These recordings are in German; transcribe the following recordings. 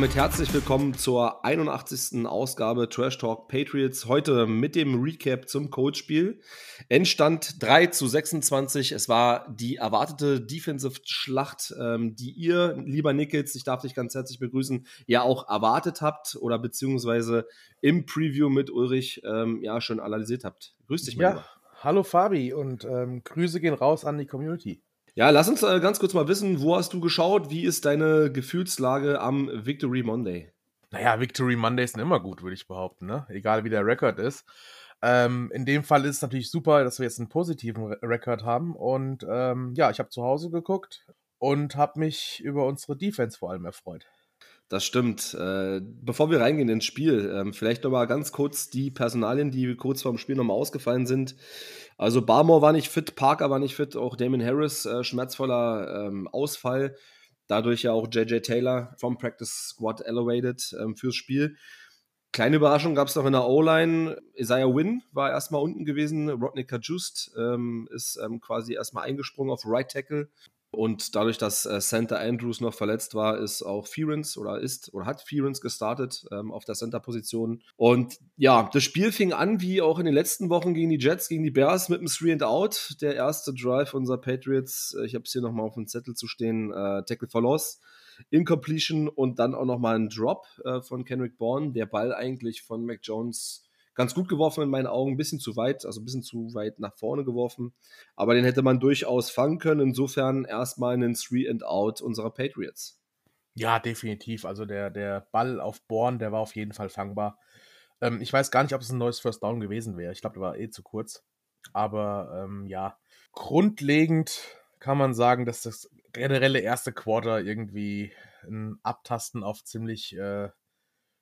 damit herzlich willkommen zur 81. Ausgabe Trash Talk Patriots. Heute mit dem Recap zum Codespiel. Endstand 3 zu 26. Es war die erwartete Defensive-Schlacht, ähm, die ihr, lieber Nickels, ich darf dich ganz herzlich begrüßen, ja auch erwartet habt oder beziehungsweise im Preview mit Ulrich ähm, ja schon analysiert habt. Grüß dich, mein Ja, lieber. hallo Fabi und ähm, Grüße gehen raus an die Community. Ja, lass uns äh, ganz kurz mal wissen, wo hast du geschaut? Wie ist deine Gefühlslage am Victory Monday? Naja, Victory Mondays sind immer gut, würde ich behaupten, ne? egal wie der Rekord ist. Ähm, in dem Fall ist es natürlich super, dass wir jetzt einen positiven Rekord haben. Und ähm, ja, ich habe zu Hause geguckt und habe mich über unsere Defense vor allem erfreut. Das stimmt. Äh, bevor wir reingehen ins Spiel, ähm, vielleicht noch mal ganz kurz die Personalien, die kurz vor dem Spiel nochmal ausgefallen sind. Also Barmore war nicht fit, Parker war nicht fit, auch Damon Harris äh, schmerzvoller ähm, Ausfall. Dadurch ja auch JJ Taylor vom Practice Squad elevated ähm, fürs Spiel. Kleine Überraschung gab es noch in der O-Line. Isaiah Wynn war erstmal unten gewesen. Rodney Kajust ähm, ist ähm, quasi erstmal eingesprungen auf Right Tackle. Und dadurch, dass äh, Center Andrews noch verletzt war, ist auch Fearens oder ist oder hat Fearens gestartet ähm, auf der Center-Position. Und ja, das Spiel fing an wie auch in den letzten Wochen gegen die Jets, gegen die Bears mit einem Three and Out. Der erste Drive unserer Patriots, äh, ich habe es hier nochmal auf dem Zettel zu stehen, äh, Tackle for Loss. Incompletion und dann auch nochmal ein Drop äh, von Kendrick Bourne. Der Ball eigentlich von Mac Jones ganz gut geworfen in meinen Augen, ein bisschen zu weit, also ein bisschen zu weit nach vorne geworfen. Aber den hätte man durchaus fangen können. Insofern erstmal einen Three and Out unserer Patriots. Ja, definitiv. Also der, der Ball auf Born, der war auf jeden Fall fangbar. Ähm, ich weiß gar nicht, ob es ein neues First Down gewesen wäre. Ich glaube, der war eh zu kurz. Aber ähm, ja, grundlegend kann man sagen, dass das generelle erste Quarter irgendwie ein Abtasten auf ziemlich äh,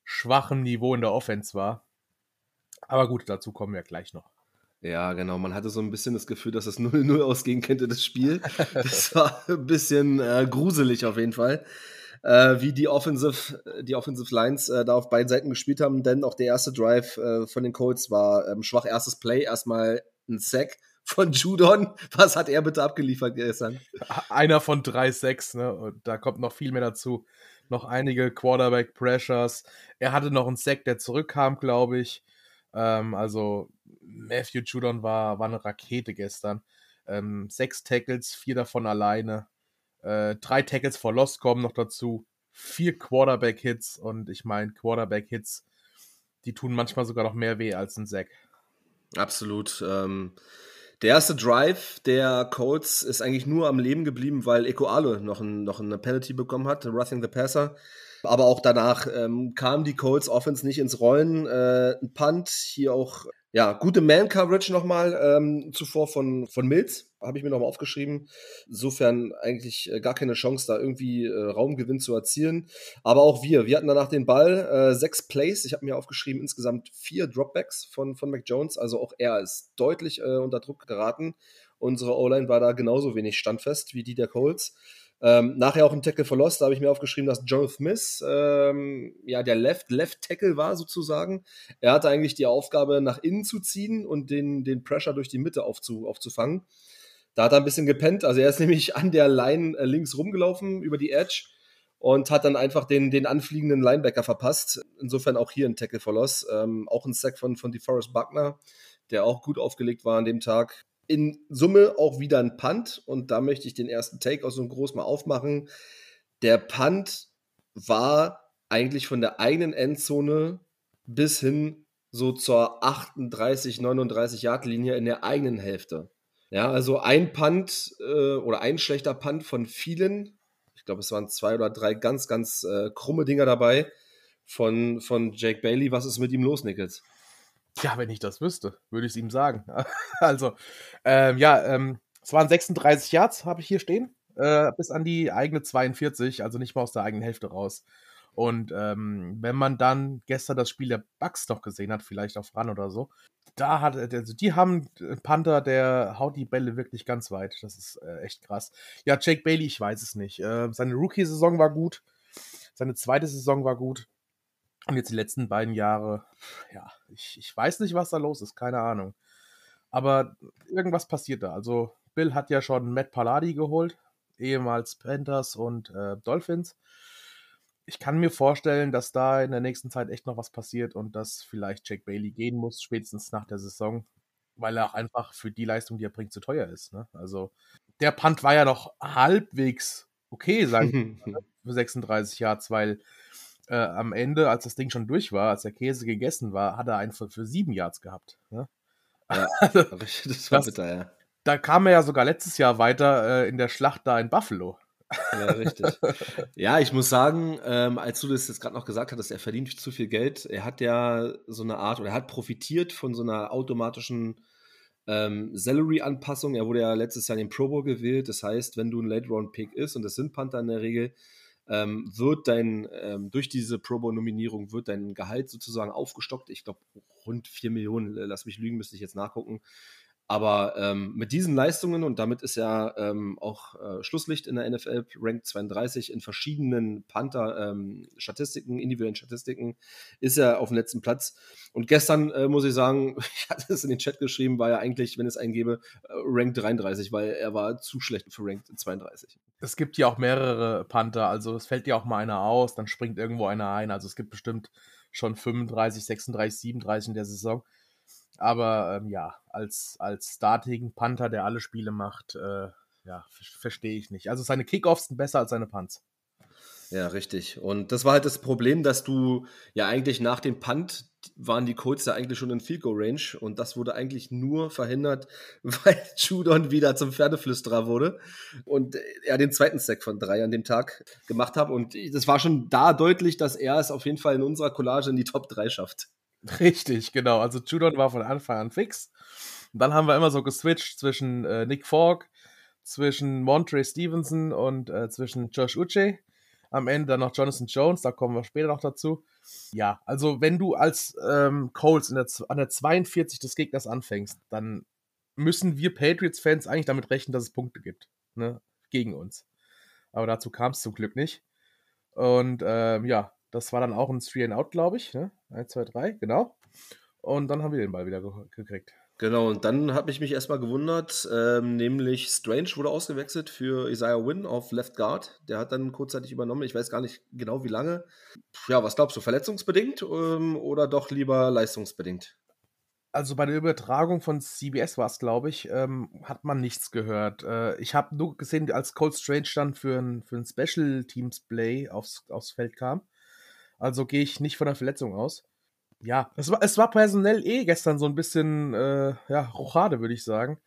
schwachem Niveau in der Offense war. Aber gut, dazu kommen wir gleich noch. Ja, genau. Man hatte so ein bisschen das Gefühl, dass es 0-0 ausgehen könnte, das Spiel. Das war ein bisschen äh, gruselig auf jeden Fall. Äh, wie die Offensive, die Offensive Lines äh, da auf beiden Seiten gespielt haben, denn auch der erste Drive äh, von den Colts war ähm, schwach. Erstes Play, erstmal ein Sack von Judon. Was hat er bitte abgeliefert gestern? Einer von drei Sacks, ne? Und da kommt noch viel mehr dazu. Noch einige Quarterback Pressures. Er hatte noch einen Sack, der zurückkam, glaube ich. Ähm, also Matthew Judon war, war eine Rakete gestern. Ähm, sechs Tackles, vier davon alleine. Äh, drei Tackles for Lost kommen noch dazu. Vier Quarterback-Hits und ich meine, Quarterback-Hits, die tun manchmal sogar noch mehr weh als ein Sack. Absolut. Ähm, der erste Drive der Colts ist eigentlich nur am Leben geblieben, weil Eko Ale noch, ein, noch eine Penalty bekommen hat, Roughing the Passer. Aber auch danach ähm, kamen die Colts Offense nicht ins Rollen. Äh, ein Punt, hier auch ja, gute Man-Coverage nochmal ähm, zuvor von, von Mills, habe ich mir nochmal aufgeschrieben. Insofern eigentlich äh, gar keine Chance, da irgendwie äh, Raumgewinn zu erzielen. Aber auch wir, wir hatten danach den Ball, äh, sechs Plays, ich habe mir aufgeschrieben, insgesamt vier Dropbacks von, von Mac Jones. Also auch er ist deutlich äh, unter Druck geraten. Unsere O-Line war da genauso wenig standfest wie die der Colts. Ähm, nachher auch ein Tackle for Lost, da habe ich mir aufgeschrieben, dass John Smith ähm, ja der Left Left Tackle war sozusagen. Er hatte eigentlich die Aufgabe, nach innen zu ziehen und den, den Pressure durch die Mitte aufzu, aufzufangen. Da hat er ein bisschen gepennt. Also er ist nämlich an der Line äh, links rumgelaufen über die Edge und hat dann einfach den, den anfliegenden Linebacker verpasst. Insofern auch hier ein Tackle for Loss. Ähm, auch ein Sack von, von DeForest Buckner, der auch gut aufgelegt war an dem Tag in Summe auch wieder ein Punt und da möchte ich den ersten Take aus so groß mal aufmachen. Der Punt war eigentlich von der eigenen Endzone bis hin so zur 38, 39 Yard Linie in der eigenen Hälfte. Ja, also ein Punt äh, oder ein schlechter Punt von vielen. Ich glaube, es waren zwei oder drei ganz, ganz äh, krumme Dinger dabei von, von Jake Bailey. Was ist mit ihm los, Nichols? Ja, wenn ich das wüsste, würde ich es ihm sagen. also, ähm, ja, ähm, es waren 36 Yards, habe ich hier stehen, äh, bis an die eigene 42, also nicht mal aus der eigenen Hälfte raus. Und ähm, wenn man dann gestern das Spiel der Bucks doch gesehen hat, vielleicht auf Run oder so, da hat, also die haben einen Panther, der haut die Bälle wirklich ganz weit. Das ist äh, echt krass. Ja, Jake Bailey, ich weiß es nicht. Äh, seine Rookie-Saison war gut, seine zweite Saison war gut. Und jetzt die letzten beiden Jahre, ja, ich, ich weiß nicht, was da los ist, keine Ahnung. Aber irgendwas passiert da. Also, Bill hat ja schon Matt Palladi geholt, ehemals Panthers und äh, Dolphins. ich kann mir vorstellen, dass da in der nächsten Zeit echt noch was passiert und dass vielleicht Jack Bailey gehen muss, spätestens nach der Saison, weil er auch einfach für die Leistung, die er bringt, zu teuer ist. Ne? Also der Punt war ja noch halbwegs okay, sagen wir, für 36 Yards, weil äh, am Ende, als das Ding schon durch war, als der Käse gegessen war, hat er einen für, für sieben Yards gehabt. Ne? Ja, also, das war das, bitter, ja. Da kam er ja sogar letztes Jahr weiter äh, in der Schlacht da in Buffalo. Ja, richtig. ja, ich muss sagen, ähm, als du das jetzt gerade noch gesagt hattest, er verdient zu viel Geld. Er hat ja so eine Art, oder er hat profitiert von so einer automatischen ähm, Salary-Anpassung. Er wurde ja letztes Jahr in den Pro Bowl gewählt. Das heißt, wenn du ein Late-Round-Pick ist, und das sind Panther in der Regel, ähm, wird dein, ähm, durch diese Pro Bowl-Nominierung wird dein Gehalt sozusagen aufgestockt. Ich glaube, rund 4 Millionen, lass mich lügen, müsste ich jetzt nachgucken. Aber ähm, mit diesen Leistungen, und damit ist ja ähm, auch äh, Schlusslicht in der NFL, Rank 32 in verschiedenen Panther-Statistiken, ähm, individuellen Statistiken, ist er auf dem letzten Platz. Und gestern, äh, muss ich sagen, ich hatte es in den Chat geschrieben, war er eigentlich, wenn es einen gäbe, äh, Rank 33, weil er war zu schlecht für Rank 32. Es gibt ja auch mehrere Panther, also es fällt ja auch mal einer aus, dann springt irgendwo einer ein. Also es gibt bestimmt schon 35, 36, 37 in der Saison. Aber ähm, ja, als, als Starting Panther, der alle Spiele macht, äh, ja, verstehe ich nicht. Also seine Kickoffs sind besser als seine Punts. Ja, richtig. Und das war halt das Problem, dass du ja eigentlich nach dem Punt waren die Colts ja eigentlich schon in Field Goal Range und das wurde eigentlich nur verhindert, weil Judon wieder zum Pferdeflüsterer wurde und er den zweiten Sack von drei an dem Tag gemacht hat und das war schon da deutlich, dass er es auf jeden Fall in unserer Collage in die Top 3 schafft. Richtig, genau. Also Judon war von Anfang an fix. Und dann haben wir immer so geswitcht zwischen äh, Nick Falk, zwischen Montre Stevenson und äh, zwischen Josh Uche. Am Ende dann noch Jonathan Jones, da kommen wir später noch dazu. Ja, also wenn du als ähm, Coles der, an der 42 des Gegners anfängst, dann müssen wir Patriots-Fans eigentlich damit rechnen, dass es Punkte gibt. Ne? Gegen uns. Aber dazu kam es zum Glück nicht. Und ähm, ja, das war dann auch ein Three and Out, glaube ich. Ne? 1, 2, 3, genau. Und dann haben wir den Ball wieder ge gekriegt. Genau, und dann habe ich mich erstmal gewundert, ähm, nämlich Strange wurde ausgewechselt für Isaiah Wynn auf Left Guard. Der hat dann kurzzeitig übernommen, ich weiß gar nicht genau wie lange. Ja, was glaubst du, verletzungsbedingt ähm, oder doch lieber leistungsbedingt? Also bei der Übertragung von CBS war es, glaube ich, ähm, hat man nichts gehört. Äh, ich habe nur gesehen, als Cold Strange dann für ein, für ein Special Teams Play aufs, aufs Feld kam. Also gehe ich nicht von der Verletzung aus. Ja, es war, es war personell eh gestern so ein bisschen, äh, ja, Rochade, würde ich sagen.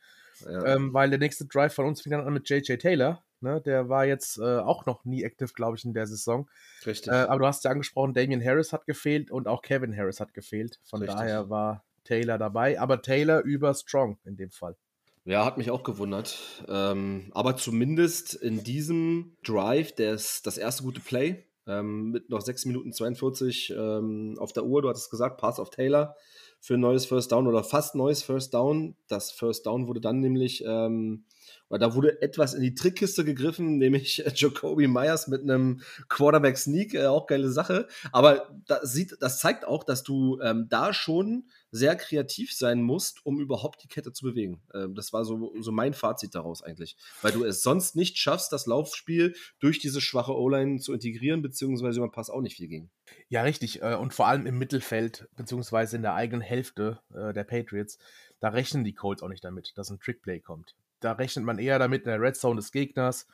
Ja. Ähm, weil der nächste Drive von uns fing dann an mit JJ Taylor. Ne? Der war jetzt äh, auch noch nie active, glaube ich, in der Saison. Richtig. Äh, aber du hast ja angesprochen, Damian Harris hat gefehlt und auch Kevin Harris hat gefehlt. Von Richtig. daher war Taylor dabei, aber Taylor über Strong in dem Fall. Ja, hat mich auch gewundert. Ähm, aber zumindest in diesem Drive, das, das erste gute Play, ähm, mit noch 6 Minuten 42 ähm, auf der Uhr. Du hattest gesagt, Pass auf Taylor für ein neues First Down oder fast neues First Down. Das First Down wurde dann nämlich, ähm, oder da wurde etwas in die Trickkiste gegriffen, nämlich Jacoby Myers mit einem Quarterback Sneak, äh, auch geile Sache. Aber das, sieht, das zeigt auch, dass du ähm, da schon sehr kreativ sein musst, um überhaupt die Kette zu bewegen. Ähm, das war so, so mein Fazit daraus eigentlich. Weil du es sonst nicht schaffst, das Laufspiel durch diese schwache O-Line zu integrieren, beziehungsweise man passt auch nicht viel gegen. Ja, richtig. Äh, und vor allem im Mittelfeld, beziehungsweise in der eigenen Hälfte äh, der Patriots, da rechnen die Colts auch nicht damit, dass ein Trickplay kommt. Da rechnet man eher damit in der Red Zone des Gegners,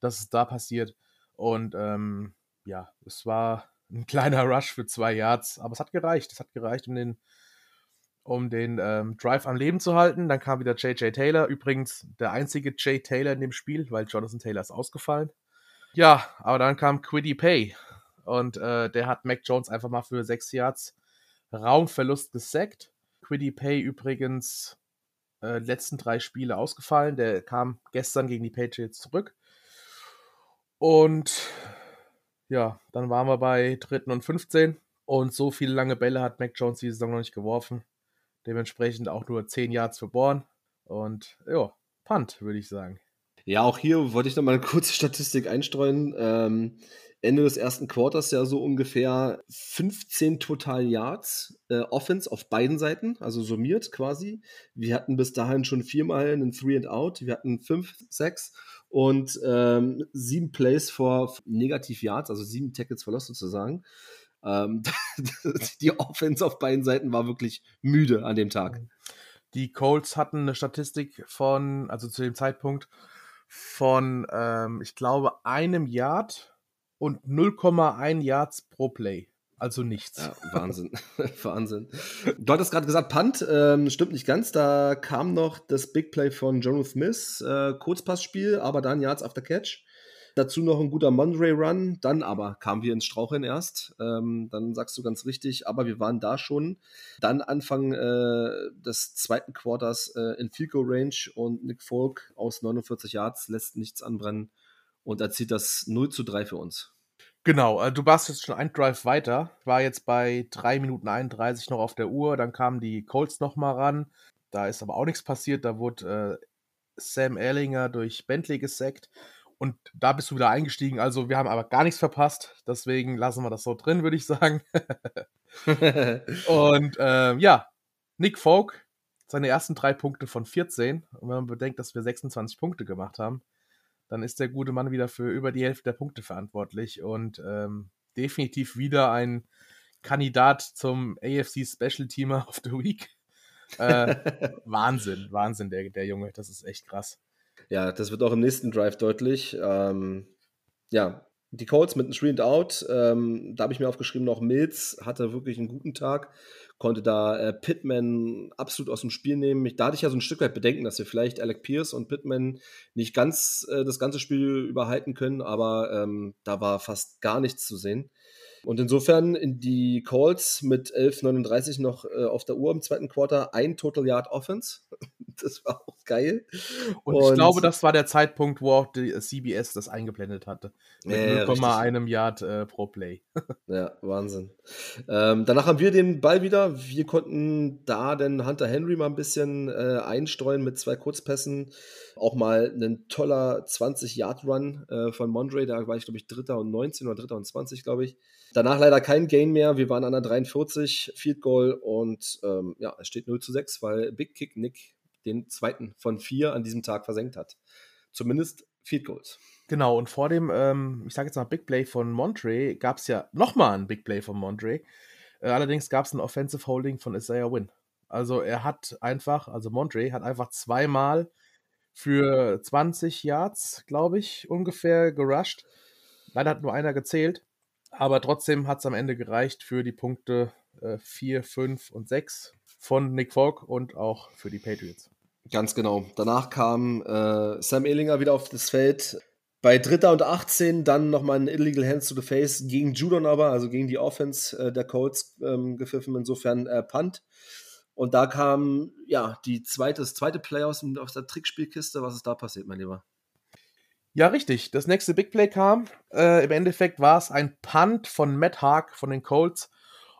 dass es da passiert. Und ähm, ja, es war ein kleiner Rush für zwei Yards, aber es hat gereicht. Es hat gereicht, um den um den ähm, Drive am Leben zu halten. Dann kam wieder J.J. Taylor, übrigens der einzige J. Taylor in dem Spiel, weil Jonathan Taylor ist ausgefallen. Ja, aber dann kam Quiddy Pay und äh, der hat Mac Jones einfach mal für sechs Yards Raumverlust gesackt. Quiddy Pay übrigens äh, letzten drei Spiele ausgefallen. Der kam gestern gegen die Patriots zurück. Und ja, dann waren wir bei dritten und 15. Und so viele lange Bälle hat Mac Jones die Saison noch nicht geworfen. Dementsprechend auch nur 10 Yards für Born. Und ja, Punt, würde ich sagen. Ja, auch hier wollte ich noch mal eine kurze Statistik einstreuen. Ähm, Ende des ersten Quarters ja so ungefähr 15 Total Yards äh, Offense auf beiden Seiten, also summiert quasi. Wir hatten bis dahin schon viermal einen Three and Out, wir hatten fünf, sechs und ähm, sieben Plays vor Negativ Yards, also sieben Tackles verlost sozusagen. Ähm, die Offense auf beiden Seiten war wirklich müde an dem Tag. Die Colts hatten eine Statistik von, also zu dem Zeitpunkt, von, ähm, ich glaube, einem Yard und 0,1 Yards pro Play. Also nichts. Ja, Wahnsinn. Wahnsinn. Du hattest gerade gesagt, Punt, ähm, stimmt nicht ganz. Da kam noch das Big Play von Jono Smith, äh, Kurzpassspiel, aber dann Yards after Catch. Dazu noch ein guter Mondre-Run. Dann aber kamen wir ins Straucheln erst. Ähm, dann sagst du ganz richtig, aber wir waren da schon. Dann Anfang äh, des zweiten Quarters äh, in Goal Range und Nick Folk aus 49 Yards lässt nichts anbrennen und erzieht das 0 zu 3 für uns. Genau, äh, du warst jetzt schon ein Drive weiter, war jetzt bei 3 Minuten 31 noch auf der Uhr, dann kamen die Colts nochmal ran, da ist aber auch nichts passiert, da wurde äh, Sam Erlinger durch Bentley gesackt. Und da bist du wieder eingestiegen, also wir haben aber gar nichts verpasst, deswegen lassen wir das so drin, würde ich sagen. und äh, ja, Nick Folk, seine ersten drei Punkte von 14, und wenn man bedenkt, dass wir 26 Punkte gemacht haben, dann ist der gute Mann wieder für über die Hälfte der Punkte verantwortlich und ähm, definitiv wieder ein Kandidat zum AFC Special Teamer of the Week. Äh, Wahnsinn, Wahnsinn, der, der Junge, das ist echt krass. Ja, das wird auch im nächsten Drive deutlich. Ähm, ja, die Colts mit einem Three and Out, ähm, da habe ich mir aufgeschrieben, noch Mills hatte wirklich einen guten Tag konnte da äh, Pittman absolut aus dem Spiel nehmen. Ich, da hatte ich ja so ein Stück weit Bedenken, dass wir vielleicht Alec Pierce und Pittman nicht ganz äh, das ganze Spiel überhalten können, aber ähm, da war fast gar nichts zu sehen. Und insofern in die Calls mit 11,39 noch äh, auf der Uhr im zweiten Quarter ein Total Yard Offense. das war auch geil. Und, und, ich glaube, das war der Zeitpunkt, wo auch die CBS das eingeblendet hatte. Mit ja, 0,1 Yard äh, pro Play. ja, Wahnsinn. Ähm, danach haben wir den Ball wieder. Wir konnten da den Hunter Henry mal ein bisschen äh, einstreuen mit zwei Kurzpässen. Auch mal ein toller 20-Yard-Run äh, von Mondre. Da war ich, glaube ich, Dritter und 19 oder Dritter und 20, glaube ich. Danach leider kein Gain mehr. Wir waren an der 43, Field Goal und ähm, ja, es steht 0 zu 6, weil Big Kick Nick den zweiten von vier an diesem Tag versenkt hat. Zumindest Field Goals. Genau, und vor dem, ähm, ich sage jetzt mal Big Play von Montre, gab es ja nochmal ein Big Play von Montre. Äh, allerdings gab es ein Offensive Holding von Isaiah Wynn. Also er hat einfach, also Montre hat einfach zweimal für 20 Yards, glaube ich, ungefähr gerusht. Leider hat nur einer gezählt. Aber trotzdem hat es am Ende gereicht für die Punkte äh, 4, 5 und 6 von Nick Falk und auch für die Patriots. Ganz genau. Danach kam äh, Sam Ehlinger wieder auf das Feld. Bei Dritter und 18 dann nochmal ein Illegal Hands to the Face gegen Judon aber, also gegen die Offense äh, der Colts ähm, gepfiffen, insofern äh, Punt. Und da kam ja die zweite, das zweite Play aus, aus der Trickspielkiste. Was ist da passiert, mein Lieber? Ja, richtig. Das nächste Big Play kam. Äh, Im Endeffekt war es ein Punt von Matt Haag von den Colts.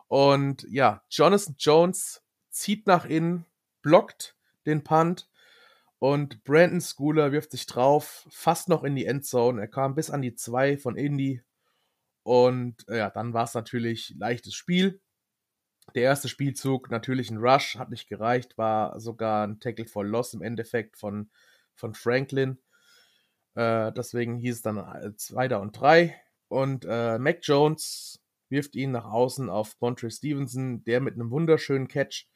Und ja, Jonathan Jones zieht nach innen, blockt den Punt und Brandon Schooler wirft sich drauf, fast noch in die Endzone. Er kam bis an die 2 von Indy. Und äh, ja, dann war es natürlich leichtes Spiel. Der erste Spielzug, natürlich ein Rush, hat nicht gereicht, war sogar ein Tackle for Loss im Endeffekt von, von Franklin. Äh, deswegen hieß es dann äh, Zweiter und Drei. Und äh, Mac Jones wirft ihn nach außen auf Montre Stevenson, der mit einem wunderschönen Catch.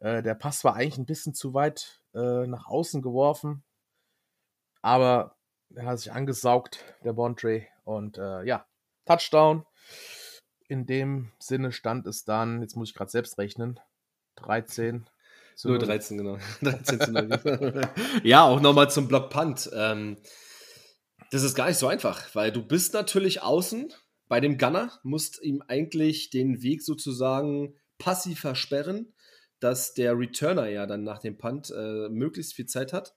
Äh, der Pass war eigentlich ein bisschen zu weit äh, nach außen geworfen. Aber er hat sich angesaugt, der Montre. Und äh, ja, Touchdown. In dem Sinne stand es dann, jetzt muss ich gerade selbst rechnen, 13 zu 0. 13, genau. 13 zu 0. ja, auch nochmal zum Block Punt. Ähm, das ist gar nicht so einfach, weil du bist natürlich außen bei dem Gunner, musst ihm eigentlich den Weg sozusagen passiv versperren, dass der Returner ja dann nach dem Punt äh, möglichst viel Zeit hat.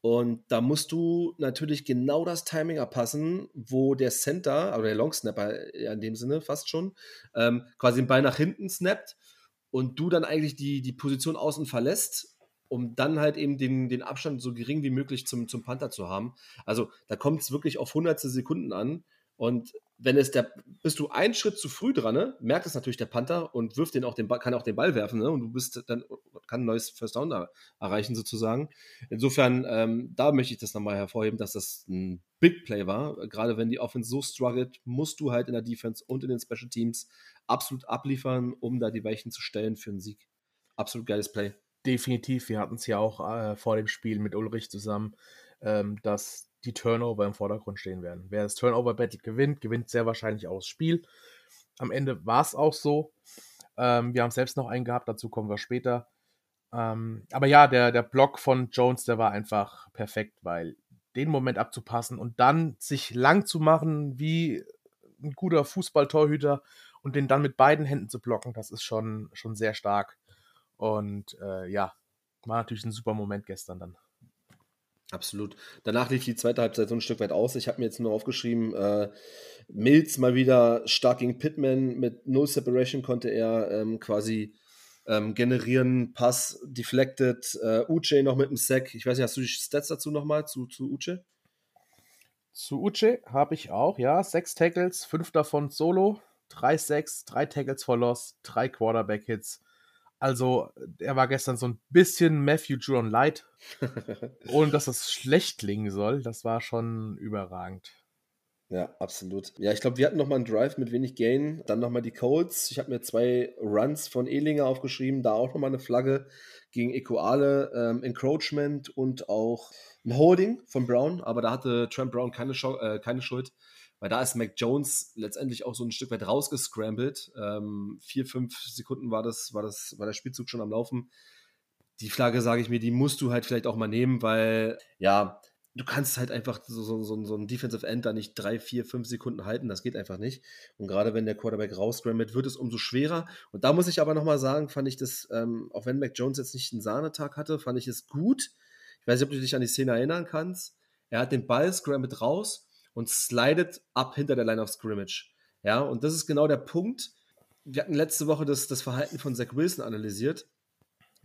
Und da musst du natürlich genau das Timing abpassen, wo der Center, oder der Long Snapper in dem Sinne fast schon, ähm, quasi den Ball nach hinten snappt und du dann eigentlich die, die Position außen verlässt um dann halt eben den, den Abstand so gering wie möglich zum, zum Panther zu haben. Also da kommt es wirklich auf hundertste Sekunden an. Und wenn es der, bist du einen Schritt zu früh dran, ne, merkt es natürlich der Panther und wirft den auch den Ball, kann auch den Ball werfen, ne, und du bist dann kann ein neues First Down da erreichen sozusagen. Insofern, ähm, da möchte ich das nochmal hervorheben, dass das ein Big Play war. Gerade wenn die Offense so struggelt, musst du halt in der Defense und in den Special Teams absolut abliefern, um da die Weichen zu stellen für einen Sieg. Absolut geiles Play. Definitiv. Wir hatten es ja auch äh, vor dem Spiel mit Ulrich zusammen, ähm, dass die Turnover im Vordergrund stehen werden. Wer das Turnover-Battle gewinnt, gewinnt sehr wahrscheinlich auch das Spiel. Am Ende war es auch so. Ähm, wir haben selbst noch einen gehabt, dazu kommen wir später. Ähm, aber ja, der, der Block von Jones, der war einfach perfekt, weil den Moment abzupassen und dann sich lang zu machen wie ein guter Fußballtorhüter und den dann mit beiden Händen zu blocken, das ist schon, schon sehr stark. Und äh, ja, war natürlich ein super Moment gestern dann. Absolut. Danach lief die zweite Halbzeit so ein Stück weit aus. Ich habe mir jetzt nur aufgeschrieben, äh, Mills mal wieder stark gegen Pittman. Mit No Separation konnte er ähm, quasi ähm, generieren, Pass deflected. Äh, Uche noch mit dem Sack. Ich weiß nicht, hast du die Stats dazu nochmal zu, zu Uche? Zu Uche habe ich auch, ja. Sechs Tackles, fünf davon Solo, drei Sacks, drei Tackles for Loss, drei Quarterback-Hits. Also, er war gestern so ein bisschen Matthew Judon Light. ohne dass das schlecht klingen soll. Das war schon überragend. Ja, absolut. Ja, ich glaube, wir hatten nochmal einen Drive mit wenig Gain. Dann nochmal die Colts. Ich habe mir zwei Runs von Ehlinger aufgeschrieben. Da auch nochmal eine Flagge gegen Equale, ähm, Encroachment und auch ein Holding von Brown. Aber da hatte Trent Brown keine, äh, keine Schuld weil da ist Mac Jones letztendlich auch so ein Stück weit rausgescrambled. Ähm, vier, fünf Sekunden war das, war das, war der Spielzug schon am Laufen. Die Flagge, sage ich mir, die musst du halt vielleicht auch mal nehmen, weil ja, du kannst halt einfach so, so, so, so ein Defensive End da nicht drei, vier, fünf Sekunden halten. Das geht einfach nicht. Und gerade wenn der Quarterback rauscrambelt, wird es umso schwerer. Und da muss ich aber nochmal sagen, fand ich das, ähm, auch wenn Mac Jones jetzt nicht einen Sahnetag hatte, fand ich es gut. Ich weiß nicht, ob du dich an die Szene erinnern kannst. Er hat den Ball scrambled raus und slidet ab hinter der Line of Scrimmage. Ja, und das ist genau der Punkt. Wir hatten letzte Woche das, das Verhalten von Zach Wilson analysiert,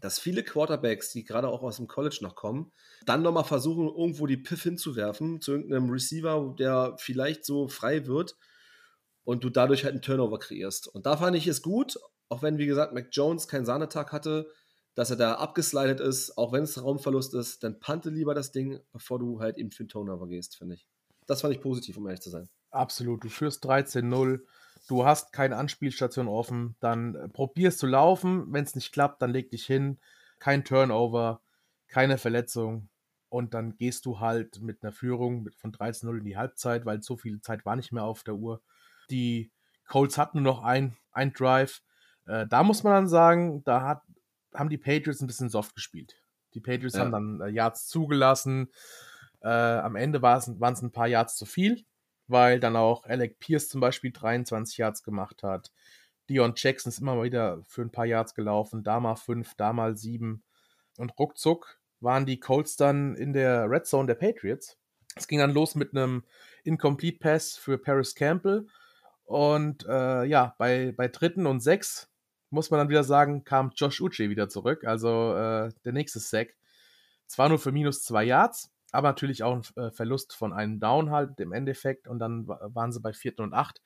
dass viele Quarterbacks, die gerade auch aus dem College noch kommen, dann nochmal versuchen, irgendwo die Piff hinzuwerfen zu irgendeinem Receiver, der vielleicht so frei wird und du dadurch halt einen Turnover kreierst. Und da fand ich es gut, auch wenn, wie gesagt, Mac Jones keinen Sahnetag hatte, dass er da abgeslidet ist, auch wenn es Raumverlust ist, dann pante lieber das Ding, bevor du halt eben für einen Turnover gehst, finde ich. Das fand ich positiv, um ehrlich zu sein. Absolut. Du führst 13-0. Du hast keine Anspielstation offen. Dann äh, probierst zu laufen. Wenn es nicht klappt, dann leg dich hin. Kein Turnover, keine Verletzung. Und dann gehst du halt mit einer Führung von 13-0 in die Halbzeit, weil so viel Zeit war nicht mehr auf der Uhr. Die Colts hatten nur noch ein, ein Drive. Äh, da muss man dann sagen, da hat, haben die Patriots ein bisschen soft gespielt. Die Patriots ja. haben dann äh, Yards zugelassen. Äh, am Ende waren es ein paar Yards zu viel, weil dann auch Alec Pierce zum Beispiel 23 Yards gemacht hat. Dion Jackson ist immer mal wieder für ein paar Yards gelaufen, da mal fünf, da mal sieben. Und ruckzuck waren die Colts dann in der Red Zone der Patriots. Es ging dann los mit einem Incomplete Pass für Paris Campbell. Und äh, ja, bei, bei dritten und sechs muss man dann wieder sagen, kam Josh Uche wieder zurück. Also äh, der nächste Sack. Zwar nur für minus zwei Yards, aber natürlich auch ein äh, Verlust von einem Down halt im Endeffekt und dann waren sie bei vierten und acht.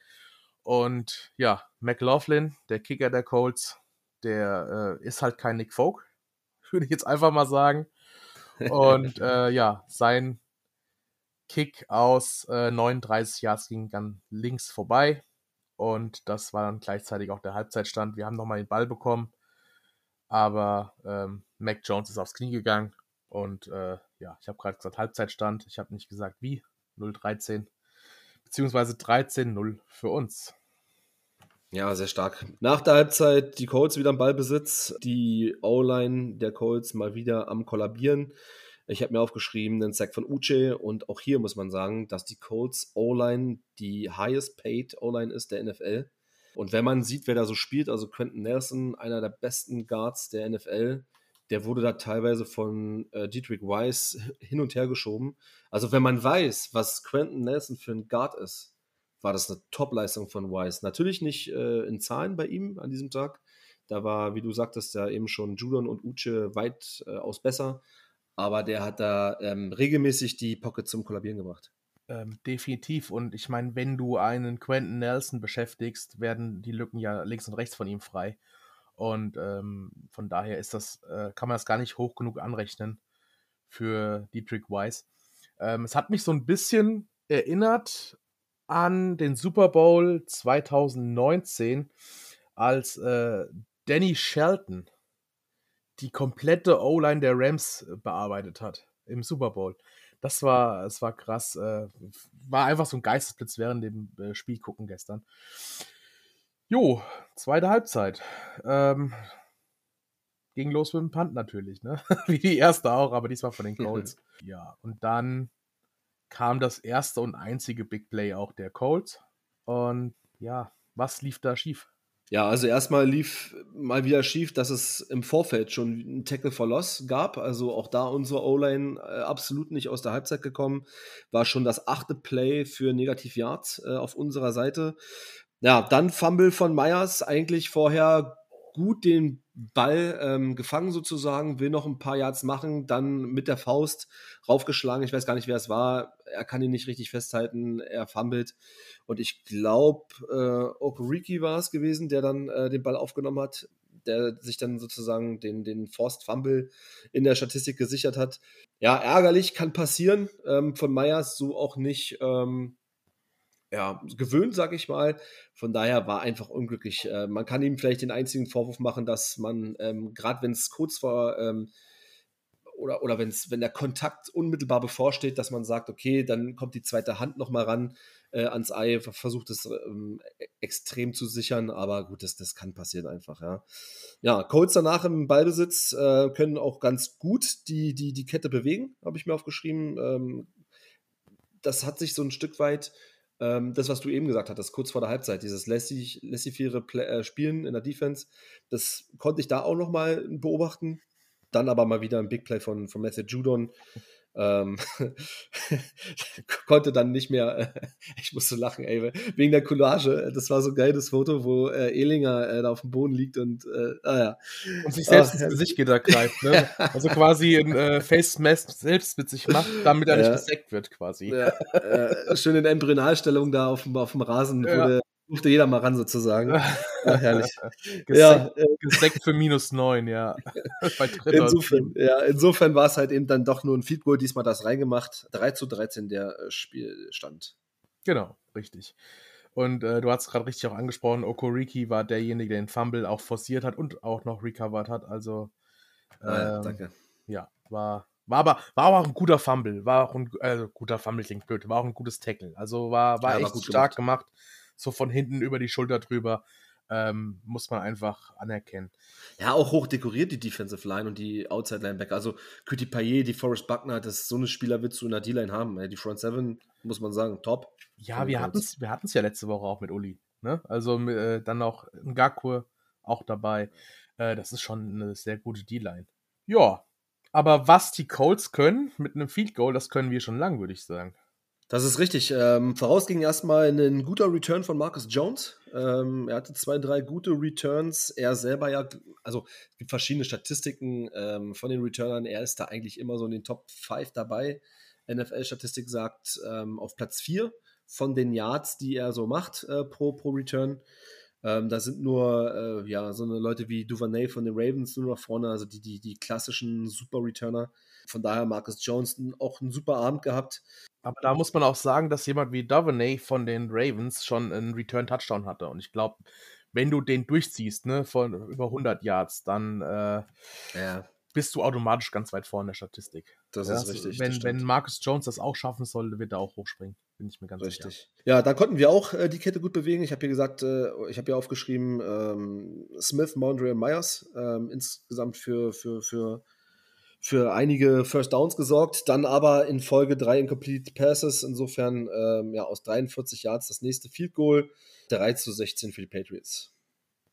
Und ja, McLaughlin, der Kicker der Colts, der äh, ist halt kein Nick Folk, würde ich jetzt einfach mal sagen. Und äh, ja, sein Kick aus äh, 39 Yards ging dann links vorbei. Und das war dann gleichzeitig auch der Halbzeitstand. Wir haben nochmal den Ball bekommen. Aber ähm, Mac Jones ist aufs Knie gegangen und äh, ja, ich habe gerade gesagt Halbzeitstand. Ich habe nicht gesagt wie. 0-13. Beziehungsweise 13-0 für uns. Ja, sehr stark. Nach der Halbzeit die Colts wieder im Ballbesitz. Die O-Line der Colts mal wieder am Kollabieren. Ich habe mir aufgeschrieben, den Sack von Uche und auch hier muss man sagen, dass die Colts O-Line die highest paid O-Line ist der NFL. Und wenn man sieht, wer da so spielt, also Quentin Nelson, einer der besten Guards der NFL, der wurde da teilweise von äh, Dietrich Weiss hin und her geschoben. Also wenn man weiß, was Quentin Nelson für ein Guard ist, war das eine Top-Leistung von Weiss. Natürlich nicht äh, in Zahlen bei ihm an diesem Tag. Da war, wie du sagtest, ja eben schon Judon und Uche weitaus äh, besser. Aber der hat da ähm, regelmäßig die Pocket zum Kollabieren gebracht. Ähm, definitiv. Und ich meine, wenn du einen Quentin Nelson beschäftigst, werden die Lücken ja links und rechts von ihm frei. Und ähm, von daher ist das, äh, kann man das gar nicht hoch genug anrechnen für Dietrich Weiss. Ähm, es hat mich so ein bisschen erinnert an den Super Bowl 2019, als äh, Danny Shelton die komplette O-Line der Rams bearbeitet hat im Super Bowl. Das war, das war krass. Äh, war einfach so ein Geistesblitz während dem äh, Spiel gucken gestern. Jo, zweite Halbzeit. Ähm, ging los mit dem Punt natürlich, ne? Wie die erste auch, aber diesmal von den Colts. ja, und dann kam das erste und einzige Big Play auch der Colts. Und ja, was lief da schief? Ja, also erstmal lief mal wieder schief, dass es im Vorfeld schon einen Tackle for Loss gab. Also auch da unsere O-Line äh, absolut nicht aus der Halbzeit gekommen. War schon das achte Play für Negativ Yards äh, auf unserer Seite. Ja, dann Fumble von Myers, eigentlich vorher gut den Ball ähm, gefangen sozusagen, will noch ein paar Yards machen, dann mit der Faust raufgeschlagen. Ich weiß gar nicht, wer es war. Er kann ihn nicht richtig festhalten. Er fummelt. Und ich glaube, äh, Okoriki war es gewesen, der dann äh, den Ball aufgenommen hat, der sich dann sozusagen den, den Forced Fumble in der Statistik gesichert hat. Ja, ärgerlich, kann passieren. Ähm, von Meyers so auch nicht. Ähm, ja, gewöhnt, sag ich mal. Von daher war einfach unglücklich. Äh, man kann ihm vielleicht den einzigen Vorwurf machen, dass man, ähm, gerade wenn es kurz vor ähm, oder, oder wenn's, wenn der Kontakt unmittelbar bevorsteht, dass man sagt, okay, dann kommt die zweite Hand nochmal ran äh, ans Ei, versucht es ähm, e-, extrem zu sichern, aber gut, das, das kann passieren einfach, ja. Ja, Colts danach im Ballbesitz äh, können auch ganz gut die, die, die Kette bewegen, habe ich mir aufgeschrieben. Ähm, das hat sich so ein Stück weit ähm, das, was du eben gesagt hattest, kurz vor der Halbzeit, dieses laissez-faire äh, Spielen in der Defense, das konnte ich da auch nochmal beobachten. Dann aber mal wieder ein Big Play von, von Matthew Judon. Ähm, konnte dann nicht mehr, ich musste lachen, ey, wegen der Collage. Das war so ein geiles Foto, wo äh, Ehlinger äh, da auf dem Boden liegt und, äh, ah ja. Und sich selbst Ach, ins Gesicht greift, ne? Also quasi ein äh, Face Mask selbst mit sich macht, damit er nicht gesackt wird, quasi. Ja, äh, schön in Embryonalstellung da auf dem, auf dem Rasen, ja. der durfte jeder mal ran sozusagen. Ja, herrlich. ja, Gesekt für minus neun, ja. insofern, ja, insofern war es halt eben dann doch nur ein Feed Goal, diesmal das reingemacht. 3 zu 13 der äh, Spielstand. Genau, richtig. Und äh, du hast gerade richtig auch angesprochen, Okoriki war derjenige, der den Fumble auch forciert hat und auch noch recovered hat. Also ähm, ah, ja, danke. Ja, war, war aber war auch ein guter Fumble, war auch ein äh, guter Fumble klingt blöd, war auch ein gutes Tackle. Also war, war ja, echt war stark gemacht. gemacht so von hinten über die Schulter drüber. Ähm, muss man einfach anerkennen. Ja, auch hoch dekoriert die Defensive Line und die Outside Linebacker. Also Küti Payet, die Forrest Buckner, das so eine Spieler willst du in der D-Line haben. Die Front Seven, muss man sagen, top. Ja, wir hatten es wir ja letzte Woche auch mit Uli. Ne? Also äh, dann auch Ngakwe auch dabei. Äh, das ist schon eine sehr gute D-Line. Ja, aber was die Colts können mit einem Field Goal, das können wir schon lang, würde ich sagen. Das ist richtig. Ähm, voraus ging erstmal ein guter Return von Marcus Jones. Ähm, er hatte zwei, drei gute Returns. Er selber ja, also es gibt verschiedene Statistiken ähm, von den Returnern. Er ist da eigentlich immer so in den Top 5 dabei. NFL-Statistik sagt ähm, auf Platz 4 von den Yards, die er so macht äh, pro, pro Return. Ähm, da sind nur äh, ja, so eine Leute wie Duvernay von den Ravens nur noch vorne, also die, die, die klassischen Super-Returner. Von daher Marcus Jones auch einen super Abend gehabt. Aber da muss man auch sagen, dass jemand wie Duvernay von den Ravens schon einen Return-Touchdown hatte. Und ich glaube, wenn du den durchziehst, ne, von über 100 Yards, dann äh, ja. bist du automatisch ganz weit vorne in der Statistik. Das ja, ist richtig. Wenn, wenn Marcus Jones das auch schaffen sollte, wird er auch hochspringen. Bin ich mir ganz richtig. sicher. Ja, da konnten wir auch äh, die Kette gut bewegen. Ich habe hier gesagt, äh, ich habe hier aufgeschrieben, ähm, Smith, Mondre und Myers ähm, insgesamt für, für, für für einige First Downs gesorgt, dann aber in Folge drei Incomplete Passes, insofern ähm, ja aus 43 Yards das nächste Field Goal, 3 zu 16 für die Patriots.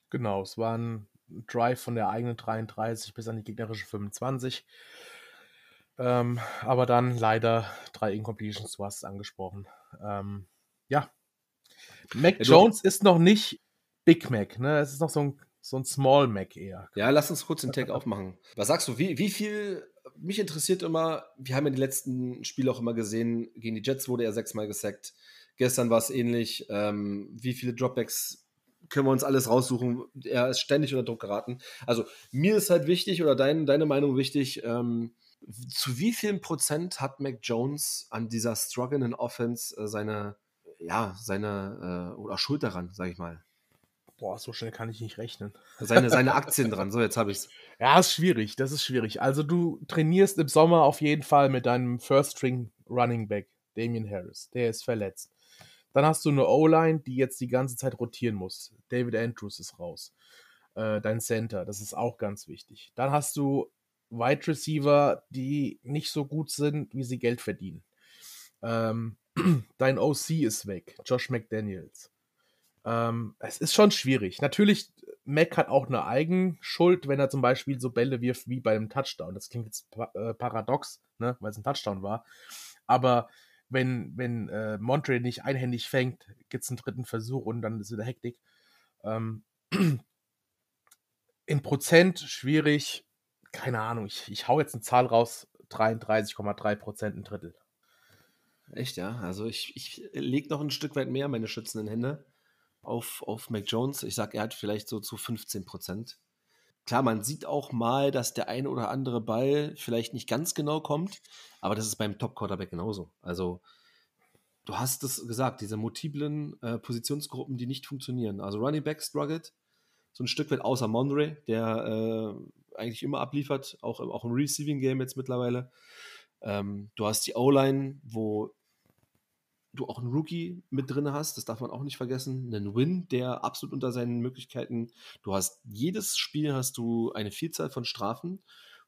Genau, es war ein Drive von der eigenen 33 bis an die gegnerische 25. Ähm, aber dann leider drei Incompletions, du hast es angesprochen. Ähm, ja. Mac ja, Jones ist noch nicht Big Mac, ne? Es ist noch so ein so ein Small Mac eher. Ja, lass uns kurz den Tag aufmachen. Was sagst du, wie, wie viel, mich interessiert immer, wir haben ja die letzten Spiele auch immer gesehen, gegen die Jets wurde er sechsmal gesackt. Gestern war es ähnlich. Ähm, wie viele Dropbacks können wir uns alles raussuchen. Er ist ständig unter Druck geraten. Also mir ist halt wichtig oder dein, deine Meinung wichtig, ähm, zu wie vielen Prozent hat Mac Jones an dieser struggling Offense äh, seine, ja, seine, äh, oder Schuld daran, sag ich mal? Boah, so schnell kann ich nicht rechnen. Seine, seine Aktien dran, so jetzt habe ich es. Ja, ist schwierig, das ist schwierig. Also du trainierst im Sommer auf jeden Fall mit deinem First String Running Back, Damian Harris. Der ist verletzt. Dann hast du eine O-Line, die jetzt die ganze Zeit rotieren muss. David Andrews ist raus. Äh, dein Center, das ist auch ganz wichtig. Dann hast du Wide Receiver, die nicht so gut sind, wie sie Geld verdienen. Ähm, dein OC ist weg, Josh McDaniels. Ähm, es ist schon schwierig. Natürlich, Mac hat auch eine Eigenschuld, wenn er zum Beispiel so Bälle wirft wie bei einem Touchdown. Das klingt jetzt äh, paradox, ne, weil es ein Touchdown war. Aber wenn, wenn äh, Montre nicht einhändig fängt, gibt es einen dritten Versuch und dann ist wieder Hektik. Ähm, in Prozent schwierig, keine Ahnung, ich, ich hau jetzt eine Zahl raus, 33,3 Prozent, ein Drittel. Echt, ja? Also ich, ich lege noch ein Stück weit mehr meine schützenden Hände auf, auf Mac Jones. Ich sage, er hat vielleicht so zu 15 Prozent. Klar, man sieht auch mal, dass der ein oder andere Ball vielleicht nicht ganz genau kommt, aber das ist beim Top-Quarterback genauso. Also, du hast es gesagt, diese multiplen äh, Positionsgruppen, die nicht funktionieren. Also, Running Back struggled, so ein Stück weit außer Mondre, der äh, eigentlich immer abliefert, auch, auch im Receiving Game jetzt mittlerweile. Ähm, du hast die O-Line, wo du auch einen Rookie mit drin hast, das darf man auch nicht vergessen, einen Win, der absolut unter seinen Möglichkeiten, du hast jedes Spiel hast du eine Vielzahl von Strafen,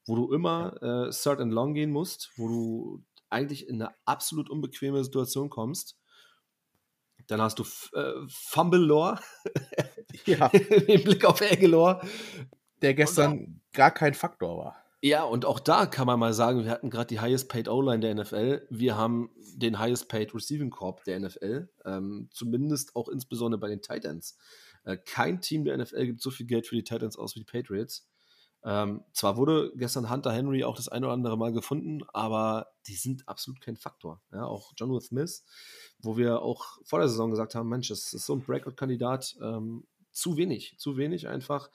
wo du immer äh, Third and Long gehen musst, wo du eigentlich in eine absolut unbequeme Situation kommst. Dann hast du äh, Fumble Lore, ja. im Blick auf Egelor, der gestern gar kein Faktor war. Ja, und auch da kann man mal sagen, wir hatten gerade die Highest Paid O-Line der NFL. Wir haben den Highest Paid Receiving Corp der NFL. Ähm, zumindest auch insbesondere bei den Titans. Äh, kein Team der NFL gibt so viel Geld für die Titans aus wie die Patriots. Ähm, zwar wurde gestern Hunter Henry auch das ein oder andere Mal gefunden, aber die sind absolut kein Faktor. Ja, auch John Smith, wo wir auch vor der Saison gesagt haben, Mensch, das ist so ein Breakout-Kandidat, ähm, zu wenig, zu wenig einfach.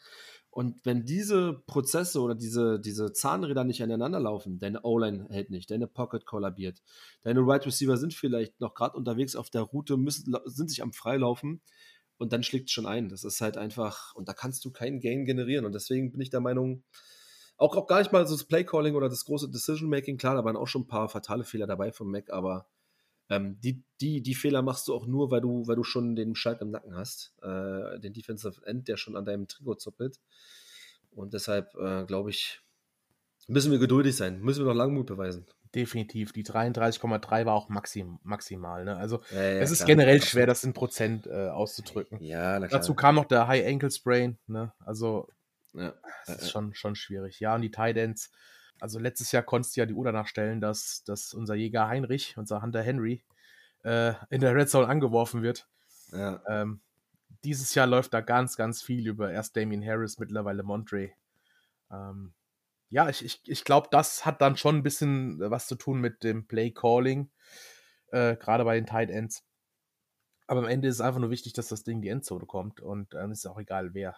Und wenn diese Prozesse oder diese, diese Zahnräder nicht aneinander laufen, deine O-Line hält nicht, deine Pocket kollabiert, deine Wide right Receiver sind vielleicht noch gerade unterwegs auf der Route, müssen, sind sich am Freilaufen und dann schlägt es schon ein. Das ist halt einfach, und da kannst du keinen Gain generieren. Und deswegen bin ich der Meinung, auch, auch gar nicht mal so das Play-Calling oder das große Decision-Making, klar, da waren auch schon ein paar fatale Fehler dabei vom Mac, aber ähm, die, die, die Fehler machst du auch nur, weil du, weil du schon den Schalk im Nacken hast. Äh, den Defensive End, der schon an deinem Trikot zuppelt. Und deshalb äh, glaube ich, müssen wir geduldig sein, müssen wir noch Langmut beweisen. Definitiv. Die 33,3 war auch maxim, maximal. Ne? Also ja, ja, es ist klar, generell schwer, das in Prozent äh, auszudrücken. Ja, Dazu kam noch der High Ankle Sprain. Ne? Also ja, das ist schon, schon schwierig. Ja, und die Tight Ends, also letztes Jahr konntest du ja die Uhr danach stellen, dass, dass unser Jäger Heinrich, unser Hunter Henry, äh, in der Red Zone angeworfen wird. Ja. Ähm, dieses Jahr läuft da ganz, ganz viel über erst Damien Harris, mittlerweile Montre. Ähm, ja, ich, ich, ich glaube, das hat dann schon ein bisschen was zu tun mit dem Play Calling, äh, gerade bei den Tight Ends. Aber am Ende ist es einfach nur wichtig, dass das Ding in die Endzone kommt und dann ist es auch egal, wer.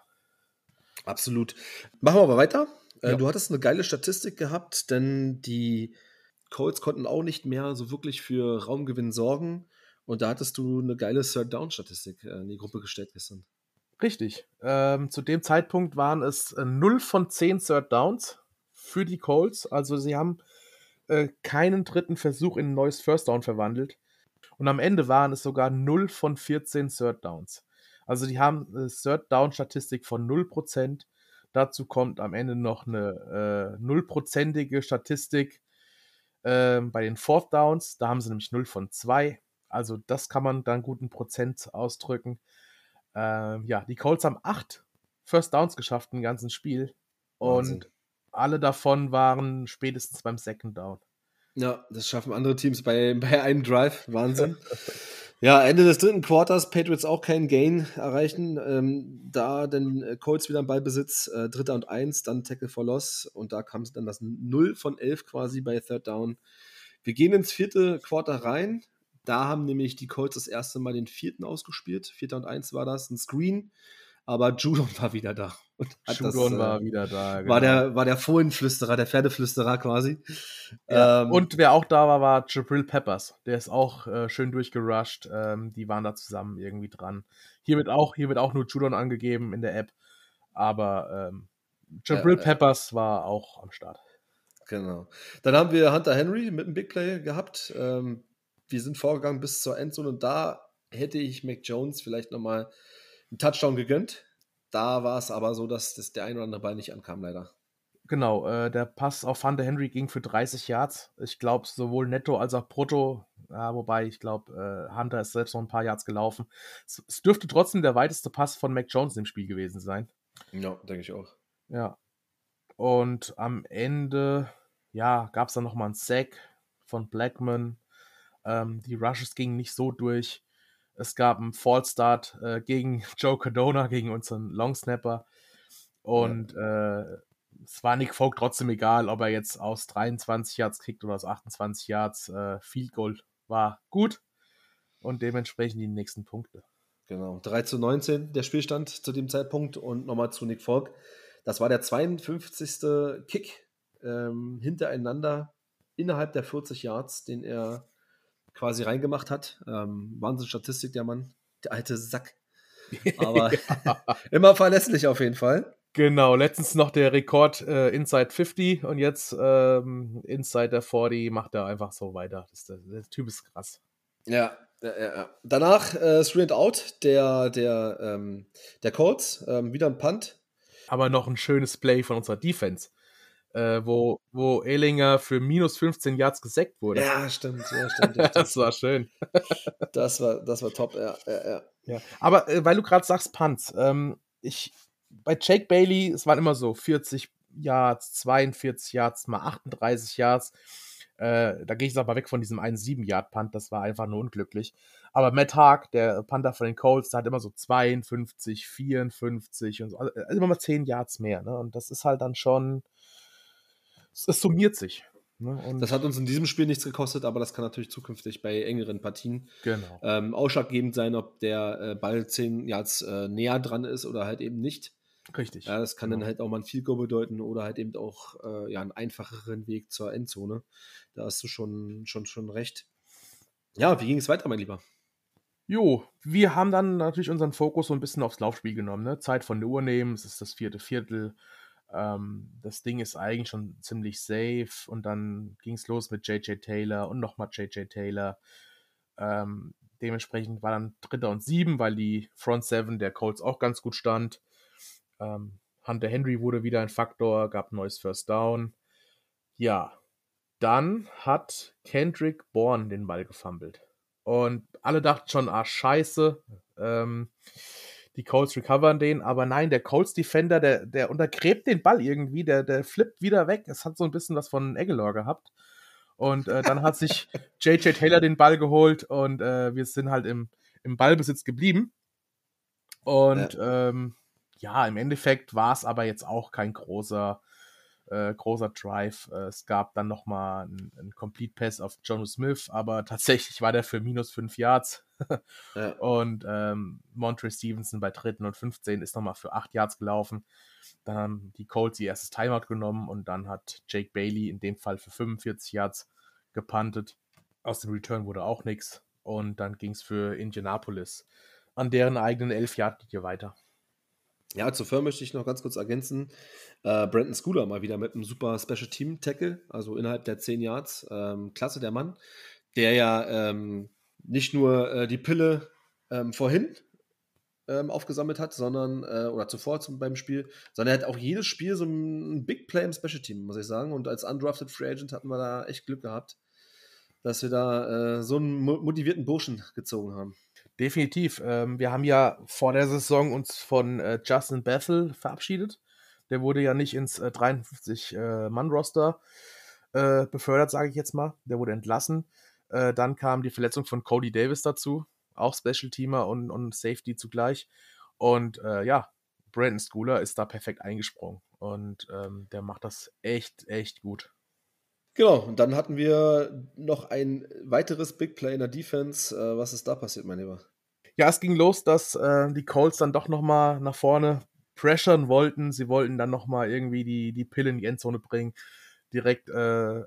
Absolut. Machen wir aber weiter. Äh, ja. Du hattest eine geile Statistik gehabt, denn die Colts konnten auch nicht mehr so wirklich für Raumgewinn sorgen. Und da hattest du eine geile Third-Down-Statistik äh, in die Gruppe gestellt gestern. Richtig. Ähm, zu dem Zeitpunkt waren es äh, 0 von 10 Third Downs für die Colts. Also sie haben äh, keinen dritten Versuch in ein neues First Down verwandelt. Und am Ende waren es sogar 0 von 14 Third Downs. Also die haben eine Third Down Statistik von 0%. Dazu kommt am Ende noch eine äh, 0%ige Statistik äh, bei den Fourth Downs. Da haben sie nämlich 0 von 2. Also das kann man dann guten Prozent ausdrücken. Ähm, ja, die Colts haben acht First Downs geschafft im ganzen Spiel. Wahnsinn. Und alle davon waren spätestens beim Second Down. Ja, das schaffen andere Teams bei, bei einem Drive. Wahnsinn. ja, Ende des dritten Quarters, Patriots auch keinen Gain erreichen. Ähm, da den äh, Colts wieder im Ballbesitz, äh, Dritter und Eins, dann Tackle for Loss. Und da kam dann das 0 von 11 quasi bei Third Down. Wir gehen ins vierte Quarter rein. Da haben nämlich die Colts das erste Mal den vierten ausgespielt. Vierter und eins war das. Ein Screen aber Judon war wieder da. Judon war äh, wieder da. Genau. War der, war der Fohlenflüsterer, der Pferdeflüsterer quasi. Ja. Ähm, und wer auch da war, war Jabril Peppers. Der ist auch äh, schön durchgerusht. Ähm, die waren da zusammen irgendwie dran. Hier wird auch, hier wird auch nur Judon angegeben in der App. Aber ähm, Jabril ja, Peppers war auch am Start. Genau. Dann haben wir Hunter Henry mit einem Big Play gehabt. Ähm, wir sind vorgegangen bis zur Endzone und da hätte ich Mac Jones vielleicht nochmal einen Touchdown gegönnt. Da war es aber so, dass das der ein oder andere Ball nicht ankam, leider. Genau, äh, der Pass auf Hunter Henry ging für 30 Yards. Ich glaube, sowohl netto als auch brutto. Ja, wobei, ich glaube, äh, Hunter ist selbst noch ein paar Yards gelaufen. Es, es, dürfte trotzdem der weiteste Pass von Mac Jones im Spiel gewesen sein. Ja, denke ich auch. Ja. Und am Ende, ja, gab es dann nochmal einen Sack von Blackman. Ähm, die Rushes gingen nicht so durch. Es gab einen Fallstart äh, gegen Joe Cardona, gegen unseren Longsnapper. Und ja. äh, es war Nick Folk trotzdem egal, ob er jetzt aus 23 Yards kickt oder aus 28 Yards. Äh, Field Goal war gut und dementsprechend die nächsten Punkte. Genau, 3 zu 19 der Spielstand zu dem Zeitpunkt und nochmal zu Nick Folk. Das war der 52. Kick ähm, hintereinander innerhalb der 40 Yards, den er quasi reingemacht hat. Ähm, Wahnsinn Statistik, der Mann, der alte Sack. Aber immer verlässlich auf jeden Fall. Genau, letztens noch der Rekord äh, Inside 50 und jetzt ähm, Inside der 40 macht er einfach so weiter. Das, der, der Typ ist krass. Ja, ja, ja. Danach äh, Three and Out der, der, ähm, der Colts, ähm, wieder ein Punt. Aber noch ein schönes Play von unserer Defense äh, wo, wo Ehlinger für minus 15 Yards gesackt wurde. Ja, stimmt. Ja, stimmt, ja, das war schön. das, war, das war top, ja. ja, ja. ja. Aber äh, weil du gerade sagst, Punts, ähm, ich, bei Jake Bailey, es waren immer so 40 Yards, 42 Yards, mal 38 Yards. Äh, da gehe ich aber weg von diesem 1-7-Yard-Punt, das war einfach nur unglücklich. Aber Matt Haag, der Panther von den Colts, der hat immer so 52, 54 und so, also immer mal 10 Yards mehr. Ne? Und das ist halt dann schon, es summiert sich. Ne? das hat uns in diesem Spiel nichts gekostet, aber das kann natürlich zukünftig bei engeren Partien genau. ähm, ausschlaggebend sein, ob der äh, Ball 10 Yards äh, näher dran ist oder halt eben nicht. Richtig. Ja, das kann genau. dann halt auch mal ein Field Goal bedeuten oder halt eben auch äh, ja, einen einfacheren Weg zur Endzone. Da hast du schon, schon, schon recht. Ja, wie ging es weiter, mein Lieber? Jo, wir haben dann natürlich unseren Fokus so ein bisschen aufs Laufspiel genommen. Ne? Zeit von der Uhr nehmen, es ist das vierte Viertel. Ähm, das Ding ist eigentlich schon ziemlich safe und dann ging es los mit JJ Taylor und nochmal JJ Taylor. Ähm, dementsprechend war dann Dritter und Sieben, weil die Front Seven der Colts auch ganz gut stand. Ähm, Hunter Henry wurde wieder ein Faktor, gab ein neues First Down. Ja, dann hat Kendrick Bourne den Ball gefummelt. Und alle dachten schon, ah, scheiße. Ähm, die Colts recovern den, aber nein, der Colts Defender, der, der untergräbt den Ball irgendwie, der, der flippt wieder weg. Es hat so ein bisschen was von Aguilar gehabt. Und äh, dann hat sich JJ Taylor den Ball geholt und äh, wir sind halt im, im Ballbesitz geblieben. Und ja, ähm, ja im Endeffekt war es aber jetzt auch kein großer äh, großer Drive. Äh, es gab dann nochmal einen, einen Complete Pass auf John Smith, aber tatsächlich war der für minus 5 Yards. ja. Und ähm, Montre Stevenson bei dritten und 15 ist nochmal für 8 Yards gelaufen. Dann haben die Colts ihr erstes Timeout genommen und dann hat Jake Bailey in dem Fall für 45 Yards gepuntet. Aus dem Return wurde auch nichts. Und dann ging es für Indianapolis an deren eigenen 11 Yard linie weiter. Ja, zuvor möchte ich noch ganz kurz ergänzen. Äh, Brandon Schooler mal wieder mit einem super Special Team Tackle, also innerhalb der 10 Yards. Ähm, klasse, der Mann, der ja ähm, nicht nur äh, die Pille ähm, vorhin ähm, aufgesammelt hat, sondern, äh, oder zuvor zum, beim Spiel, sondern er hat auch jedes Spiel so ein Big Play im Special Team, muss ich sagen. Und als Undrafted Free Agent hatten wir da echt Glück gehabt, dass wir da äh, so einen motivierten Burschen gezogen haben. Definitiv. Ähm, wir haben ja vor der Saison uns von äh, Justin Bethel verabschiedet. Der wurde ja nicht ins äh, 53-Mann-Roster äh, äh, befördert, sage ich jetzt mal. Der wurde entlassen. Äh, dann kam die Verletzung von Cody Davis dazu, auch Special-Teamer und, und Safety zugleich. Und äh, ja, Brandon Schooler ist da perfekt eingesprungen. Und ähm, der macht das echt, echt gut. Genau, und dann hatten wir noch ein weiteres Big Play in der Defense. Was ist da passiert, mein Lieber? Ja, es ging los, dass äh, die Colts dann doch noch mal nach vorne pressern wollten. Sie wollten dann noch mal irgendwie die, die Pille in die Endzone bringen. Direkt äh,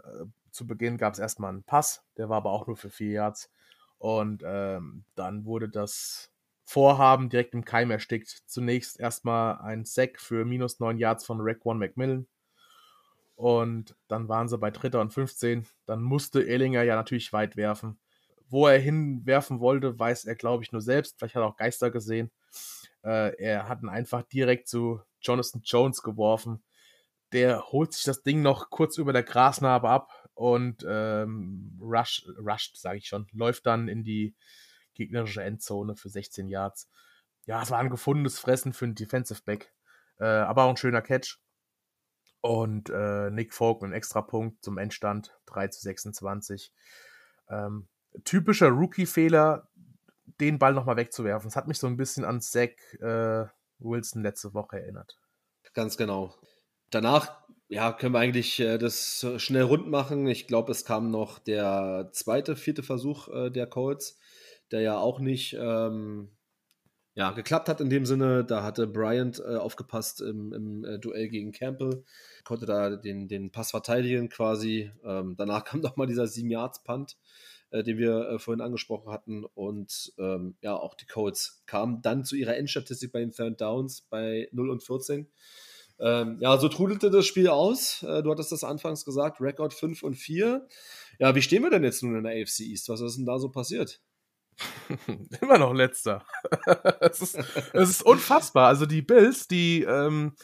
zu Beginn gab es erstmal einen Pass, der war aber auch nur für vier Yards. Und ähm, dann wurde das Vorhaben direkt im Keim erstickt. Zunächst erstmal ein Sack für minus neun Yards von Rack One McMillan. Und dann waren sie bei Dritter und 15. Dann musste Ellinger ja natürlich weit werfen. Wo er hinwerfen wollte, weiß er, glaube ich, nur selbst. Vielleicht hat er auch Geister gesehen. Äh, er hat ihn einfach direkt zu Jonathan Jones geworfen. Der holt sich das Ding noch kurz über der Grasnarbe ab und ähm, rush, rusht, sage ich schon, läuft dann in die gegnerische Endzone für 16 Yards. Ja, es war ein gefundenes Fressen für einen Defensive Back, äh, aber auch ein schöner Catch. Und äh, Nick Folk mit einem extra Punkt zum Endstand 3 zu 26. Ähm, typischer Rookie-Fehler, den Ball nochmal wegzuwerfen. Das hat mich so ein bisschen an Zach äh, Wilson letzte Woche erinnert. Ganz genau. Danach ja, können wir eigentlich äh, das schnell rund machen. Ich glaube, es kam noch der zweite, vierte Versuch äh, der Colts, der ja auch nicht ähm, ja, geklappt hat in dem Sinne. Da hatte Bryant äh, aufgepasst im, im äh, Duell gegen Campbell, konnte da den, den Pass verteidigen quasi. Ähm, danach kam nochmal dieser 7-Yards-Punt, äh, den wir äh, vorhin angesprochen hatten. Und ähm, ja, auch die Colts kamen dann zu ihrer Endstatistik bei den Third Downs bei 0 und 14. Ähm, ja, so trudelte das Spiel aus. Äh, du hattest das anfangs gesagt, Rekord 5 und 4. Ja, wie stehen wir denn jetzt nun in der AFC East? Was ist denn da so passiert? Immer noch letzter. es, ist, es ist unfassbar. Also die Bills, die, ähm,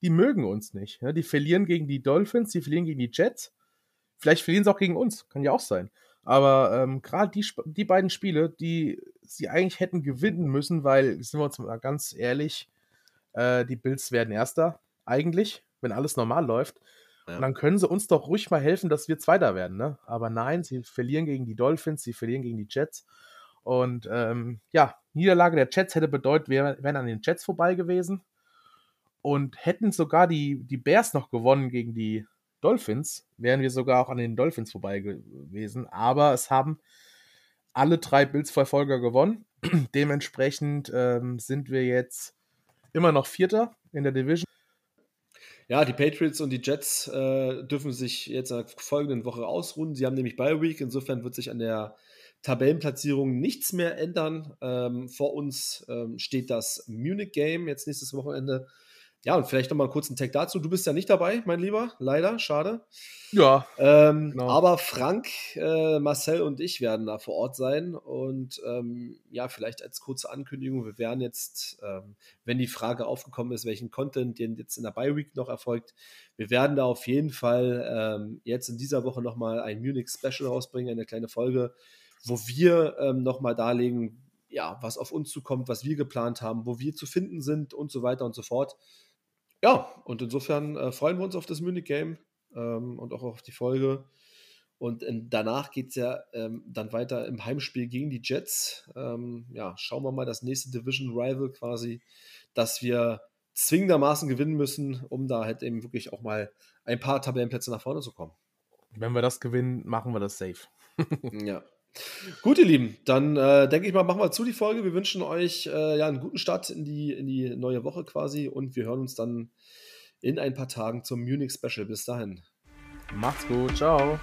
die mögen uns nicht. Die verlieren gegen die Dolphins, die verlieren gegen die Jets. Vielleicht verlieren sie auch gegen uns, kann ja auch sein. Aber ähm, gerade die, die beiden Spiele, die sie eigentlich hätten gewinnen müssen, weil, sind wir uns mal ganz ehrlich, äh, die Bills werden Erster eigentlich, wenn alles normal läuft. Ja. Und dann können sie uns doch ruhig mal helfen, dass wir Zweiter werden. Ne? Aber nein, sie verlieren gegen die Dolphins, sie verlieren gegen die Jets. Und ähm, ja, Niederlage der Jets hätte bedeutet, wir wären an den Jets vorbei gewesen und hätten sogar die, die Bears noch gewonnen gegen die Dolphins, wären wir sogar auch an den Dolphins vorbei gewesen. Aber es haben alle drei Bills-Verfolger gewonnen. Dementsprechend ähm, sind wir jetzt immer noch Vierter in der Division. Ja, die Patriots und die Jets äh, dürfen sich jetzt in der folgenden Woche ausruhen. Sie haben nämlich Bye Week, insofern wird sich an der Tabellenplatzierung nichts mehr ändern. Ähm, vor uns ähm, steht das Munich Game jetzt nächstes Wochenende. Ja, und vielleicht nochmal einen kurzen Tag dazu. Du bist ja nicht dabei, mein Lieber, leider, schade. Ja. Ähm, genau. Aber Frank, äh, Marcel und ich werden da vor Ort sein. Und ähm, ja, vielleicht als kurze Ankündigung, wir werden jetzt, ähm, wenn die Frage aufgekommen ist, welchen Content denn jetzt in der Bye Week noch erfolgt, wir werden da auf jeden Fall ähm, jetzt in dieser Woche nochmal ein Munich Special rausbringen, eine kleine Folge, wo wir ähm, nochmal darlegen, ja, was auf uns zukommt, was wir geplant haben, wo wir zu finden sind und so weiter und so fort. Ja, und insofern äh, freuen wir uns auf das Munich Game ähm, und auch auf die Folge. Und in, danach geht es ja ähm, dann weiter im Heimspiel gegen die Jets. Ähm, ja, schauen wir mal das nächste Division Rival quasi, dass wir zwingendermaßen gewinnen müssen, um da halt eben wirklich auch mal ein paar Tabellenplätze nach vorne zu kommen. Wenn wir das gewinnen, machen wir das safe. ja. Gut, ihr Lieben, dann äh, denke ich mal, machen wir zu die Folge. Wir wünschen euch äh, ja einen guten Start in die, in die neue Woche quasi und wir hören uns dann in ein paar Tagen zum Munich Special. Bis dahin. Macht's gut, ciao.